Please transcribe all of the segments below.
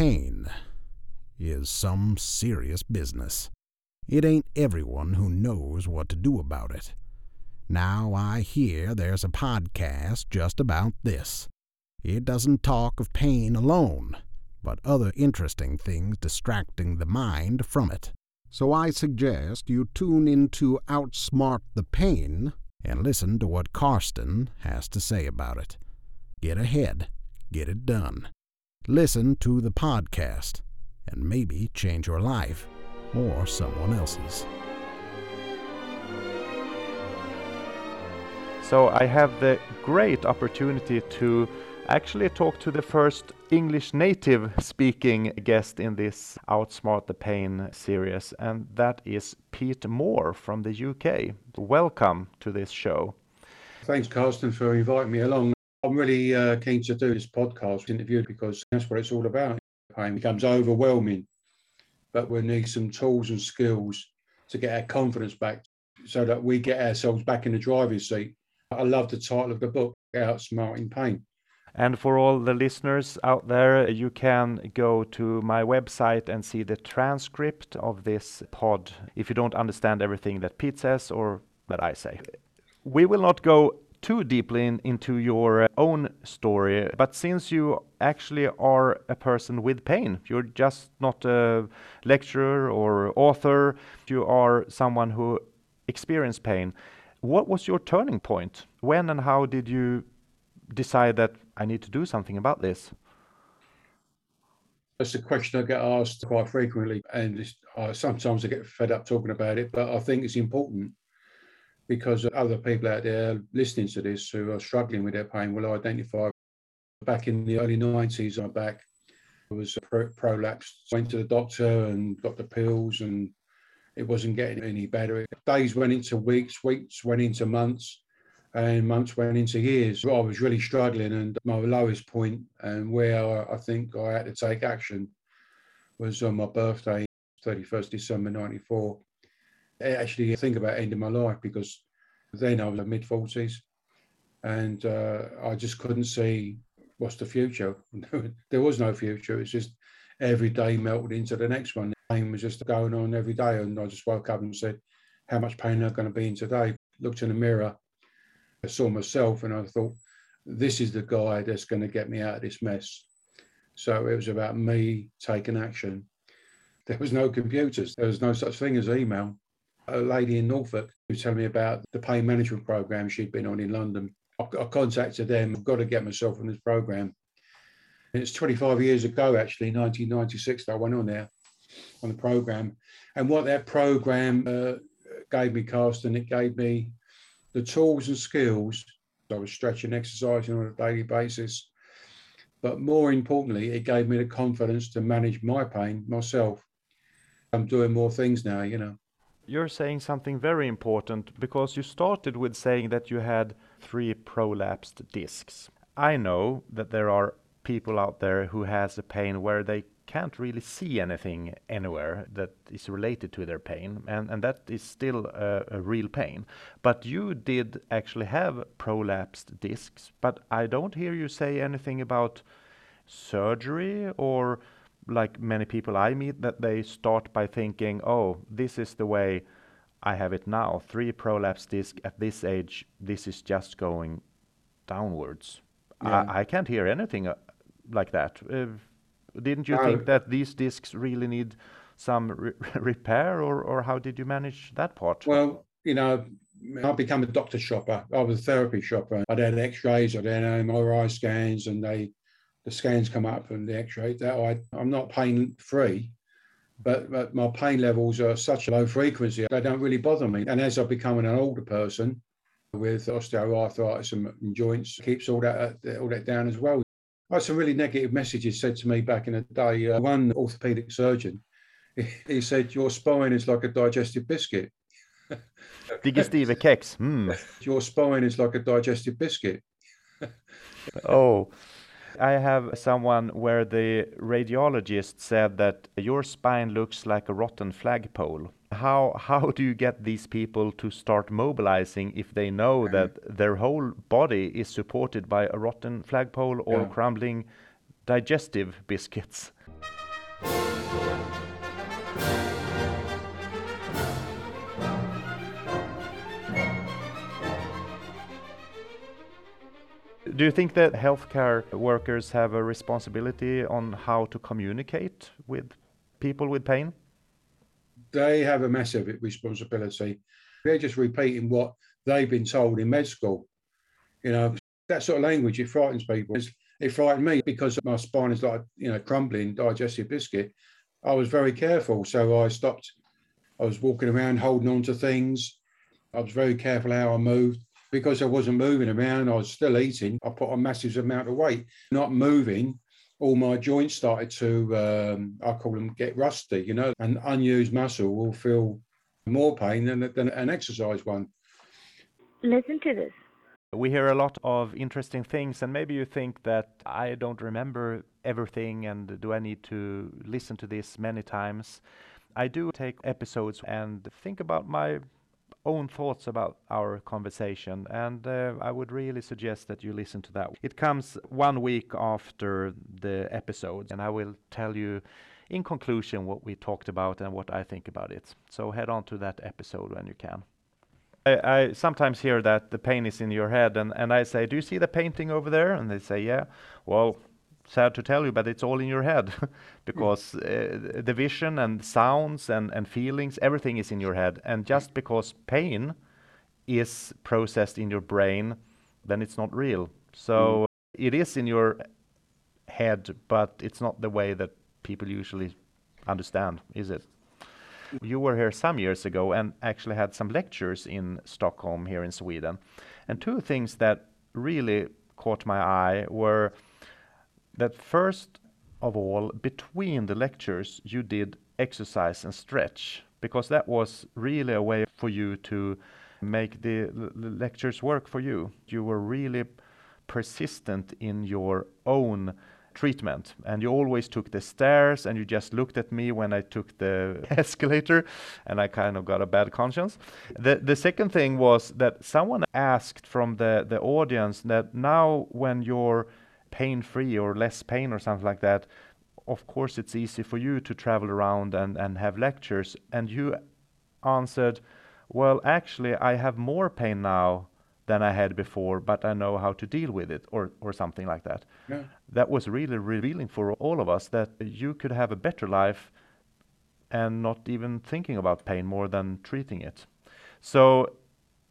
pain is some serious business. It ain't everyone who knows what to do about it. Now I hear there's a podcast just about this. It doesn't talk of pain alone, but other interesting things distracting the mind from it. So I suggest you tune into Outsmart the Pain and listen to what Karsten has to say about it. Get ahead, get it done. Listen to the podcast and maybe change your life or someone else's. So I have the great opportunity to actually talk to the first English native speaking guest in this Outsmart the Pain series, and that is Pete Moore from the UK. Welcome to this show. Thanks, Karsten, for inviting me along. I'm really uh, keen to do this podcast interview because that's what it's all about. Pain becomes overwhelming, but we need some tools and skills to get our confidence back so that we get ourselves back in the driver's seat. I love the title of the book, Outsmarting Pain. And for all the listeners out there, you can go to my website and see the transcript of this pod if you don't understand everything that Pete says or that I say. We will not go too deeply in, into your own story, but since you actually are a person with pain, you're just not a lecturer or author, you are someone who experienced pain. What was your turning point? When and how did you decide that I need to do something about this? That's a question I get asked quite frequently, and uh, sometimes I get fed up talking about it. But I think it's important because other people out there listening to this who are struggling with their pain will identify. Back in the early 90s, I'm back. I was prolapsed, went to the doctor and got the pills, and it wasn't getting any better. Days went into weeks, weeks went into months and months went into years. I was really struggling, and my lowest point and where I think I had to take action was on my birthday, 31st December 94. I actually think about ending my life because then I was in mid 40s and uh, I just couldn't see what's the future. there was no future. It's just every day melted into the next one. Pain was just going on every day, and I just woke up and said, "How much pain am I going to be in today?" Looked in the mirror I saw myself and I thought, this is the guy that's going to get me out of this mess. So it was about me taking action. There was no computers. There was no such thing as email. A lady in Norfolk who told me about the pain management program she'd been on in London. I, I contacted them. I've got to get myself on this program. And it's 25 years ago, actually, 1996, that I went on there on the program. And what that program uh, gave me, Karsten, it gave me the tools and skills. I was stretching, exercising on a daily basis. But more importantly, it gave me the confidence to manage my pain myself. I'm doing more things now, you know. You're saying something very important because you started with saying that you had three prolapsed discs. I know that there are people out there who has a pain where they can't really see anything anywhere that is related to their pain, and, and that is still a, a real pain. But you did actually have prolapsed discs, but I don't hear you say anything about surgery or like many people I meet that they start by thinking, oh, this is the way I have it now. Three prolapse disc at this age, this is just going downwards. Yeah. I, I, can't hear anything uh, like that. Uh, didn't you think that these discs really need some re repair, or, or how did you manage that part? Well, you know, I become a doctor shopper. I was a therapy shopper. I'd had X-rays, I'd had MRI scans, and they the scans come up and the X-ray. That I, I'm not pain free, but, but my pain levels are such a low frequency they don't really bother me. And as I become an older person with osteoarthritis and joints, keeps all that all that down as well. I had some really negative messages said to me back in the day. Uh, one orthopedic surgeon, he, he, said, Your spine is like a digestive biscuit. Digestive kex. Mm. Your spine is like a digestive biscuit. oh. I have someone where the radiologist said that your spine looks like a rotten flagpole. How how do you get these people to start mobilizing if they know mm. that their whole body is supported by a rotten flagpole or yeah. crumbling digestive biscuits? Do you think that healthcare workers have a responsibility on how to communicate with people with pain? They have a massive responsibility. They're just repeating what they've been told in med school. You know, that sort of language, it frightens people. It frightened me because my spine is like, you know, crumbling digestive biscuit. I was very careful. So I stopped. I was walking around holding on to things. I was very careful how I moved. Because I wasn't moving around, I was still eating. I put on massive amount of weight. Not moving, all my joints started to, um, I call them get rusty, you know, an unused muscle will feel more pain than, than an exercise one. Listen to this. We hear a lot of interesting things, and maybe you think that I don't remember everything, and do I need to listen to this many times? I do take episodes and think about my own thoughts about our conversation, and uh, I would really suggest that you listen to that. It comes one week after the episode, and I will tell you in conclusion what we talked about and what I think about it. So head on to that episode when you can. I, I, sometimes hear that the pain is in your head, and, and I say, Do you see the painting over there? And they say, Yeah. Well, sad to tell you, but it's all in your head because uh, the vision and sounds and, and feelings, everything is in your head. And just because pain is processed in your brain, then it's not real. So mm. it is in your head, but it's not the way that people usually understand, is it? You were here some years ago and actually had some lectures in Stockholm here in Sweden. And two things that really caught my eye were that first of all, between the lectures, you did exercise and stretch because that was really a way for you to make the, lectures work for you. You were really persistent in your own treatment. And you always took the stairs and you just looked at me when I took the escalator and I kind of got a bad conscience. The the second thing was that someone asked from the, the audience that now when you're pain free or less pain or something like that, of course it's easy for you to travel around and, and have lectures. And you answered, Well, actually, I have more pain now than I had before, but I know how to deal with it, or, or something like that. Yeah. That was really revealing for all of us that you could have a better life and not even thinking about pain more than treating it. So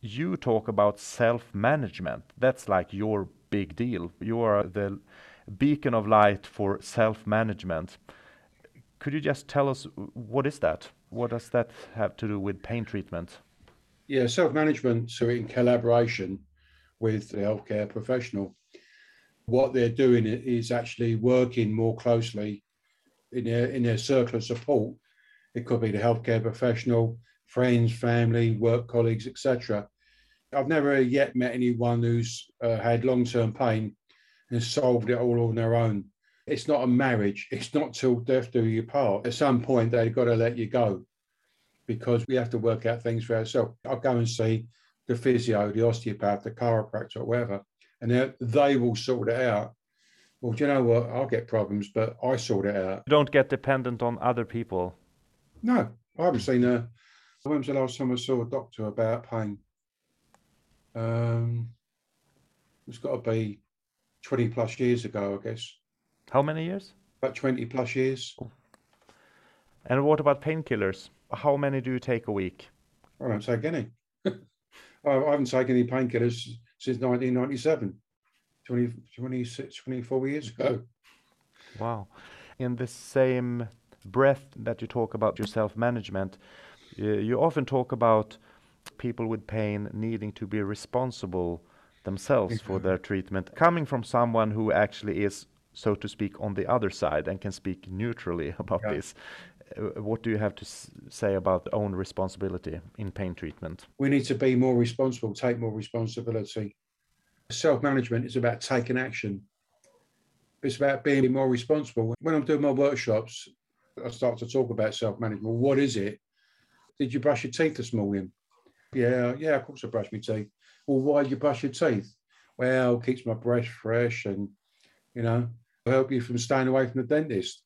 you talk about self management. That's like your big deal. You are the beacon of light for self management. Could you just tell us what is that? What does that have to do with pain treatment? Yeah, self management, so in collaboration with the healthcare professional, what they're doing is actually working more closely in their, in their circle of support. It could be the healthcare professional, friends, family, work colleagues, etc. I've never yet met anyone who's uh, had long term pain and solved it all on their own. It's not a marriage. It's not till death do you part. At some point, they've got to let you go because we have to work out things for ourselves. I'll go and see the physio, the osteopath, the chiropractor, whatever, and they will sort it out. Well, do you know what? I'll get problems, but I sort it out. You don't get dependent on other people. No, I haven't seen a. When was the last time I saw a doctor about pain? Um, it's got to be 20 plus years ago, I guess. How many years? About 20 plus years. And what about painkillers? how many do you take a week? I don't take any. I haven't taken any painkillers since 1997, 20, 26, 24 years ago. Wow. In the same breath that you talk about your self management, you often talk about people with pain needing to be responsible themselves for their treatment, coming from someone who actually is, so to speak, on the other side and can speak neutrally about yeah. this. Uh, what do you have to say about own responsibility in pain treatment? We need to be more responsible, take more responsibility. Self management is about taking action. It's about being more responsible. When I'm doing my workshops, I start to talk about self management. What is it? Did you brush your teeth this morning? Yeah, yeah, of course I brush my teeth. Well, why do you brush your teeth? Well, keeps my breath fresh and, you know, help you from staying away from the dentist.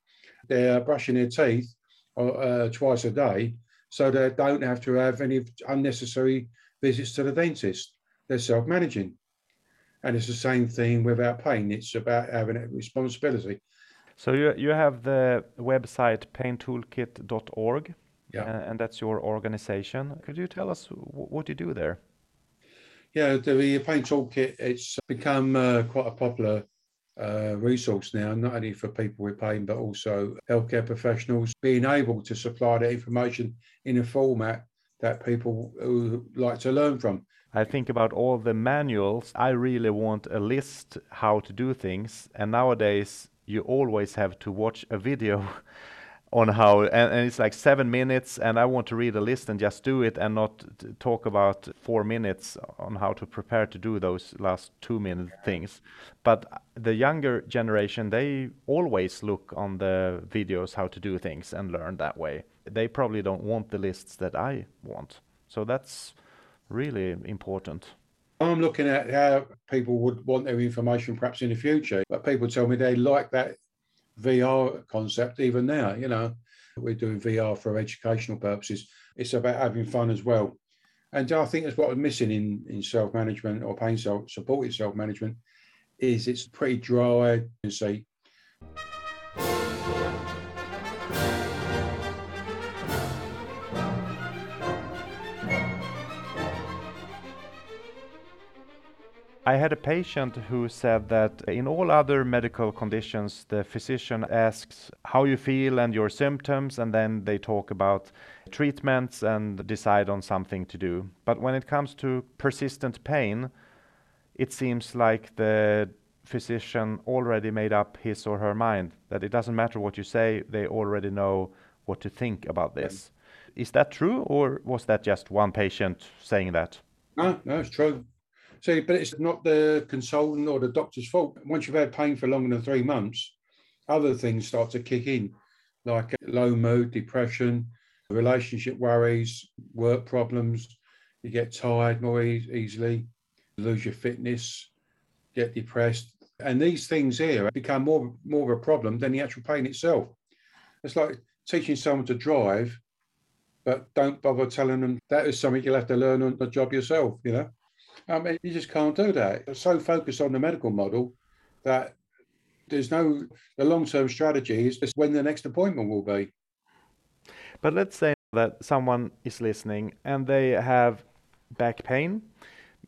They're brushing their teeth uh, twice a day, so they don't have to have any unnecessary visits to the dentist. They're self-managing. And it's the same thing without pain. It's about having a responsibility. So you you have the website paintoolkit.org, Yeah. uh, and that's your organization. Could you tell us wh- what you do there? Yeah, the Pain Toolkit, it's become uh, quite a popular uh, resource now, not only for people with pain, but also healthcare professionals being able to supply that information in a format that people like to learn from. I think about all the manuals. I really want a list how to do things, and nowadays you always have to watch a video on how, and, and it's like seven minutes, and I want to read a list and just do it, and not talk about four minutes on how to prepare to do those last two minute things. But the younger generation, they always look on the videos how to do things and learn that way. They probably don't want the lists that I want. So that's really important. I'm looking at how people would want their information perhaps in the future, but people tell me they like that VR concept even now. You know, we're doing VR for educational purposes. It's about having fun as well. And I think that's what I'm missing in, in self management or pain self supported self management is it's pretty dry and say I had a patient who said that in all other medical conditions, the physician asks how you feel and your symptoms, and then they talk about treatments and decide on something to do. But when it comes to persistent pain, it seems like the physician already made up his or her mind that it doesn't matter what you say, they already know what to think about mm. this. Is that true, or was that just one patient saying that? No, no, it's true. See, but it's not the consultant or the doctor's fault. Once you've had pain for longer than three months, other things start to kick in, like uh, low mood, depression, relationship worries, work problems. You get tired more e- easily, lose your fitness, get depressed, and these things here become more more of a problem than the actual pain itself. It's like teaching someone to drive, but don't bother telling them that is something you'll have to learn on the job yourself. You know. I mean, you just can't do that. They're so focused on the medical model that there's no the long term strategy is just when the next appointment will be. But let's say that someone is listening and they have back pain.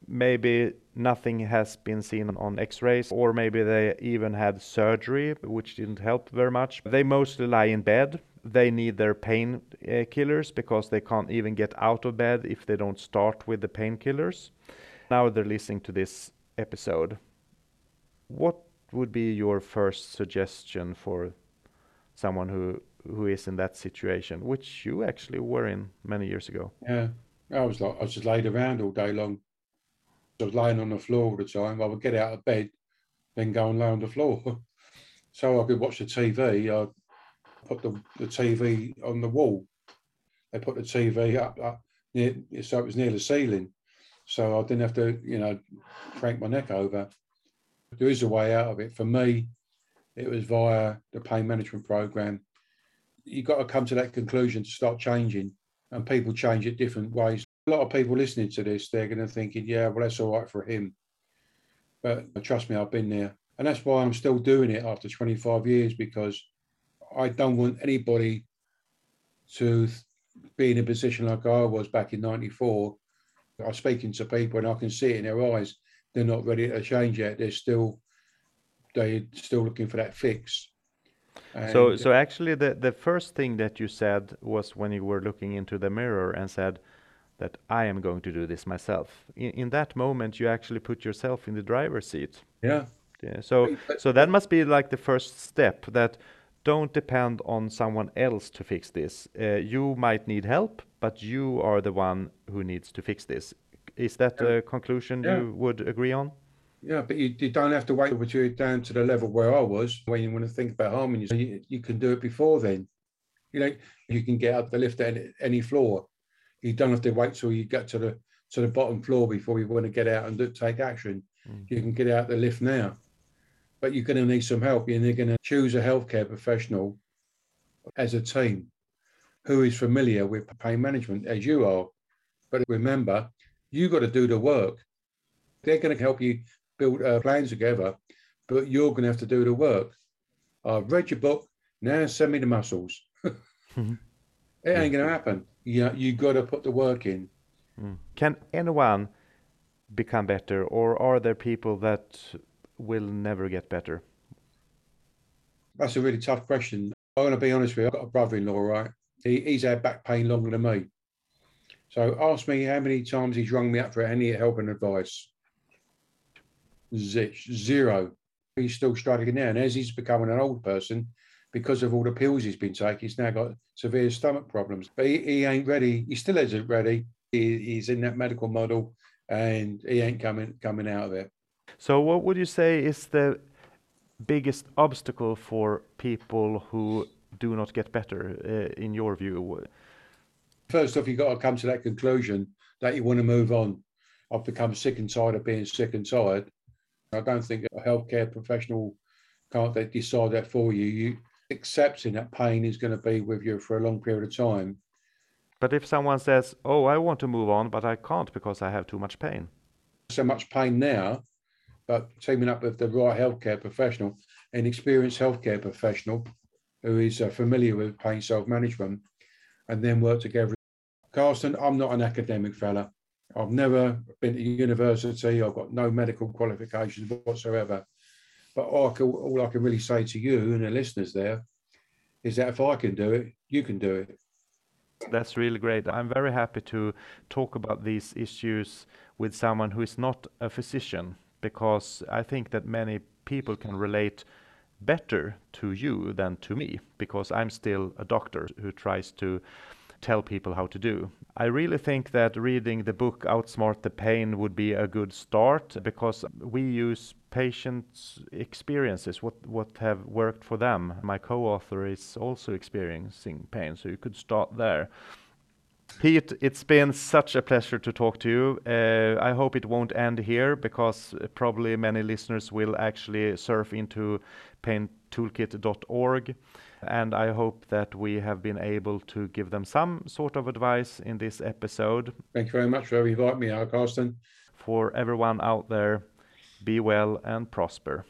Maybe nothing has been seen on x rays, or maybe they even had surgery, which didn't help very much. They mostly lie in bed. They need their pain uh, killers because they can't even get out of bed if they don't start with the painkillers. Now they're listening to this episode. What would be your first suggestion for someone who who is in that situation, which you actually were in many years ago? Yeah. I was like I was just laid around all day long. I was laying on the floor all the time. I would get out of bed, then go and lay on the floor. so I could watch the TV. I put the, the TV on the wall. They put the TV up, up near so it was near the ceiling. So I didn't have to, you know, crank my neck over. There is a way out of it. For me, it was via the pain management program. You've got to come to that conclusion to start changing, and people change it different ways. A lot of people listening to this, they're going to thinking, yeah, well, that's all right for him. But uh, trust me, I've been there. And that's why I'm still doing it after 25 years because I don't want anybody to be in a position like I was back in 94 I'm speaking to people and I can see it in their eyes. They're not ready to change yet. They're still they're still looking for that fix. So, And- so actually, the the first thing that you said was when you were looking into the mirror and said that I am going to do this myself. In, in that moment, you actually put yourself in the driver's seat. yeah, Yeah. So, so that must be like the first step. That don't depend on someone else to fix this. Uh, you might need help, but you are the one who needs to fix this. Is that Yeah. a conclusion Yeah. you would agree on? yeah, but you, you don't have to wait until you're down to the level where I was when you want to think about harming yourself. You, you can do it before then. You know, you can get up the lift at any, any floor. You don't have to wait till you get to the to the bottom floor before you want to get out and do, take action. Mm. You can get out the lift now, but you're going to need some help, and you're going to choose a healthcare professional as a team who is familiar with pain management as you are. But remember, you've got to do the work. They're going to help you build a plan together, but you're going to have to do the work. I've read your book. Now send me the muscles. Mhm. It ain't going to happen. You you got to put the work in. Mm. Can anyone become better, or are there people that will never get better? That's a really tough question. I'm going to be honest with you. I've got a brother-in-law, right? He, he's had back pain longer than me. So ask me how many times he's rung me up for any help and advice. Zitch, zero. He's still struggling now. And as he's becoming an old person, because of all the pills he's been taking, he's now got severe stomach problems. But he, he ain't ready. He still isn't ready. He, he's in that medical model and he ain't coming coming out of it. So, what would you say is the biggest obstacle for people who do not get better, uh, in your view? First off, you've got to come to that conclusion that you want to move on. I've become sick and tired of being sick and tired. I don't think a healthcare professional can't they decide that for you. You accepting that pain is going to be with you for a long period of time. But if someone says, "Oh, I want to move on, but I can't because I have too much pain," So much pain now, but teaming up with the right healthcare professional, an experienced healthcare professional who is uh, familiar with pain self-management, and then work together. Carsten, I'm not an academic fella. I've never been to university. I've got no medical qualifications whatsoever. But all I can, all I can really say to you and the listeners there is that if I can do it, you can do it. That's really great. I'm very happy to talk about these issues with someone who is not a physician because I think that many people can relate better to you than to me because I'm still a doctor who tries to tell people how to do. I really think that reading the book Outsmart the Pain would be a good start because we use patients' experiences, what, what have worked for them. My co-author is also experiencing pain, so you could start there. Pete, it's been such a pleasure to talk to you. Uh, I hope it won't end here because probably many listeners will actually surf into paintoolkit.org. And I hope that we have been able to give them some sort of advice in this episode. Thank you very much for inviting me, Carsten. For everyone out there, be well and prosper.